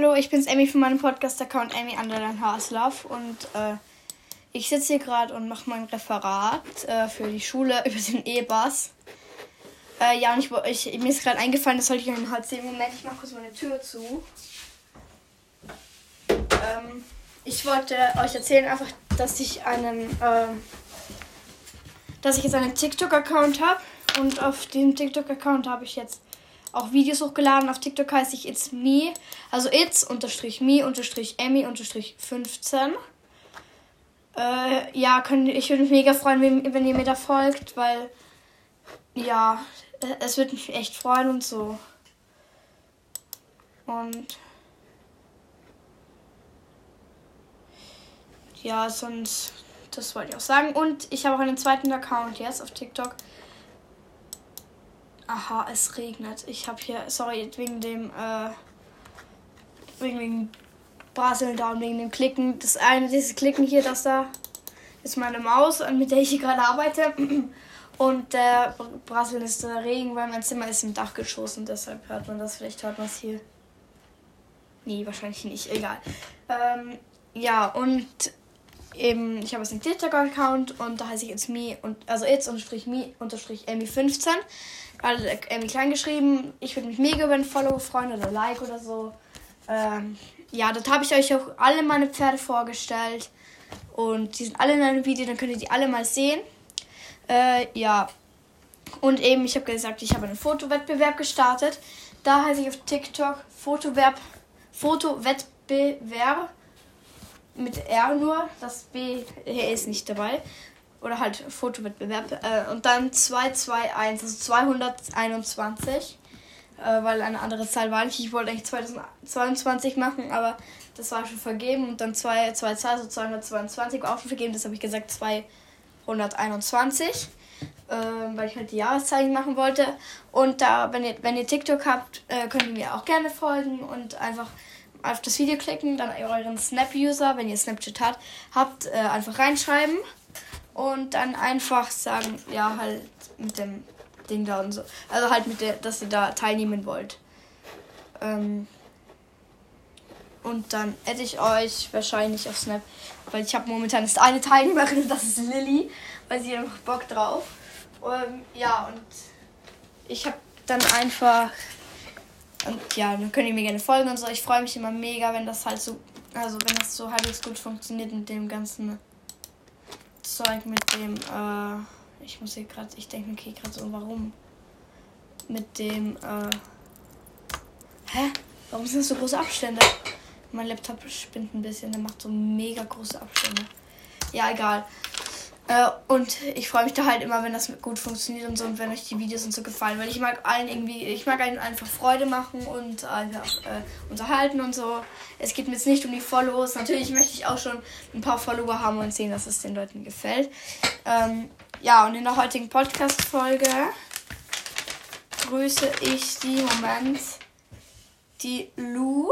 Hallo, ich bin's Emmy von meinem Podcast-Account Emmy Underline Haslav und äh, ich sitze hier gerade und mache mein Referat äh, für die Schule über den E-Bass. Äh, ja, und ich, ich, mir ist gerade eingefallen, das sollte ich halt sehen. Moment, ich mache kurz meine Tür zu. Ähm, ich wollte euch erzählen einfach, dass ich einen, äh, dass ich jetzt einen TikTok-Account habe und auf dem TikTok-Account habe ich jetzt auch Videos hochgeladen. Auf TikTok heiße ich It's Me, also It's unterstrich Me unterstrich Emmy unterstrich 15. Äh, ja, könnt, ich würde mich mega freuen, wenn, wenn ihr mir da folgt, weil ja, es würde mich echt freuen und so. Und ja, sonst, das wollte ich auch sagen. Und ich habe auch einen zweiten Account jetzt auf TikTok. Aha, es regnet. Ich habe hier, sorry, wegen dem, äh, wegen dem Braseln da und wegen dem Klicken. Das eine, dieses Klicken hier, das da ist meine Maus, mit der ich hier gerade arbeite. Und der Braseln ist der Regen, weil mein Zimmer ist im Dachgeschoss und deshalb hört man das. Vielleicht hört man es hier. Nee, wahrscheinlich nicht. Egal. Ähm, ja, und eben, ich habe jetzt einen TikTok-Account und da heiße ich jetzt me und also jetzt unterstrich me unterstrich Amy15 also irgendwie klein geschrieben. Ich würde mich mega über ein Follow freuen oder Like oder so. Ähm, ja, dort habe ich euch auch alle meine Pferde vorgestellt. Und die sind alle in einem Video, dann könnt ihr die alle mal sehen. Äh, ja. Und eben, ich habe gesagt, ich habe einen Fotowettbewerb gestartet. Da heiße ich auf TikTok Fotowerb, Fotowettbewerb mit R nur. Das B ist nicht dabei oder halt Fotowettbewerb. Äh, und dann 221, also 221, äh, weil eine andere Zahl war nicht. Ich wollte eigentlich 2022 machen, aber das war schon vergeben. Und dann 2, 2, 2 also 222 war auch schon vergeben. Das habe ich gesagt 221. Äh, weil ich halt die Jahreszeichen machen wollte. Und da, wenn ihr, wenn ihr TikTok habt, äh, könnt ihr mir auch gerne folgen und einfach auf das Video klicken, dann euren Snap-User, wenn ihr Snapchat habt, habt äh, einfach reinschreiben und dann einfach sagen, ja, halt mit dem Ding da und so. Also halt mit der, dass ihr da teilnehmen wollt. Ähm und dann hätte ich euch wahrscheinlich auf Snap, weil ich habe momentan ist eine Teilnehmerin das ist Lilly, weil sie einfach Bock drauf. Ähm, ja, und ich habe dann einfach und ja, dann könnt ihr mir gerne folgen und so. Ich freue mich immer mega, wenn das halt so, also wenn das so halbwegs gut funktioniert mit dem ganzen Zeug mit dem, äh, ich muss hier gerade, ich denke, okay, gerade so, warum? Mit dem, äh, hä? Warum sind das so große Abstände? Mein Laptop spinnt ein bisschen, der macht so mega große Abstände. Ja, egal. Äh, und ich freue mich da halt immer, wenn das gut funktioniert und so und wenn euch die Videos und so gefallen. Weil ich mag allen irgendwie, ich mag allen einfach Freude machen und einfach äh, unterhalten und so. Es geht mir jetzt nicht um die Follows. Natürlich möchte ich auch schon ein paar Follower haben und sehen, dass es den Leuten gefällt. Ähm, ja, und in der heutigen Podcast-Folge grüße ich die Moment die Lu.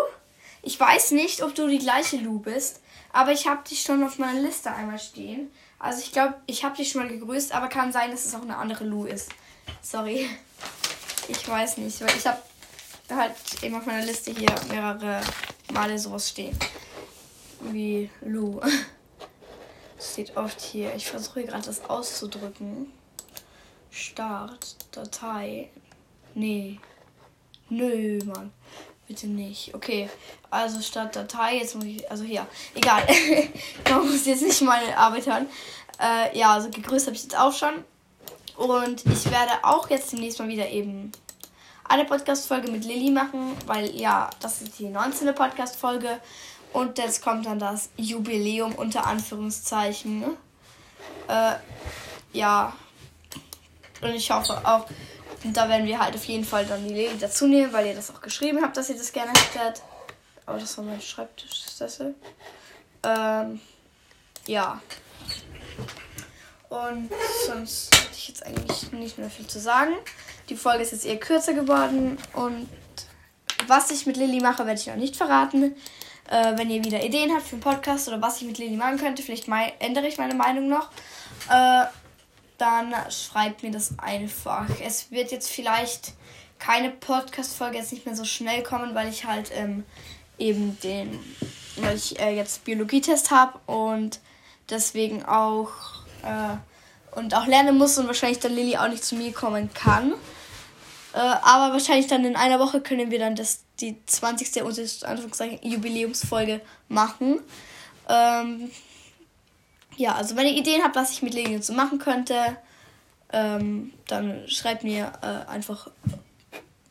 Ich weiß nicht, ob du die gleiche Lu bist, aber ich habe dich schon auf meiner Liste einmal stehen. Also ich glaube, ich habe dich schon mal gegrüßt, aber kann sein, dass es auch eine andere Lu ist. Sorry. Ich weiß nicht, weil ich habe halt eben auf meiner Liste hier mehrere Male sowas stehen. Wie Lu. steht oft hier. Ich versuche gerade das auszudrücken. Start, Datei. Nee. Nö, Mann. Bitte nicht. Okay, also statt Datei, jetzt muss ich, also hier, egal. Man muss jetzt nicht meine Arbeit hören. Äh, ja, also gegrüßt habe ich jetzt auch schon. Und ich werde auch jetzt demnächst mal wieder eben eine Podcast-Folge mit Lilly machen, weil ja, das ist die 19. Podcast-Folge. Und jetzt kommt dann das Jubiläum unter Anführungszeichen. Äh, ja. Und ich hoffe auch, und da werden wir halt auf jeden Fall dann die Lilly dazu nehmen, weil ihr das auch geschrieben habt, dass ihr das gerne hättet. Aber das war mein Schreibtischsessel. Ähm, ja. Und sonst hätte ich jetzt eigentlich nicht mehr viel zu sagen. Die Folge ist jetzt eher kürzer geworden. Und was ich mit Lilly mache, werde ich noch nicht verraten. Äh, wenn ihr wieder Ideen habt für einen Podcast oder was ich mit Lilly machen könnte, vielleicht ändere ich meine Meinung noch. Äh, dann schreibt mir das einfach. Es wird jetzt vielleicht keine Podcast-Folge jetzt nicht mehr so schnell kommen, weil ich halt ähm, eben den, weil ich äh, jetzt Biologietest habe und deswegen auch äh, und auch lernen muss und wahrscheinlich dann Lilly auch nicht zu mir kommen kann. Äh, aber wahrscheinlich dann in einer Woche können wir dann das, die 20. Jubiläumsfolge machen. Ähm, ja, also wenn ihr Ideen habt, was ich mit Lilly so machen könnte, ähm, dann schreibt mir äh, einfach,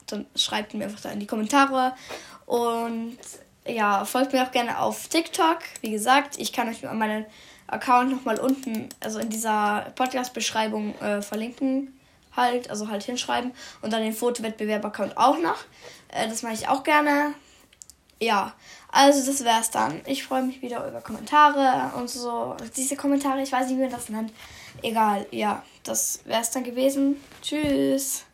dann schreibt mir einfach da in die Kommentare und ja, folgt mir auch gerne auf TikTok. Wie gesagt, ich kann euch meinen Account nochmal unten, also in dieser Podcast-Beschreibung äh, verlinken halt, also halt hinschreiben und dann den Fotowettbewerb-Account auch noch. Äh, das mache ich auch gerne. Ja, also das wär's dann. Ich freue mich wieder über Kommentare und so. Diese Kommentare, ich weiß nicht, wie man das nennt. Egal, ja, das wär's dann gewesen. Tschüss.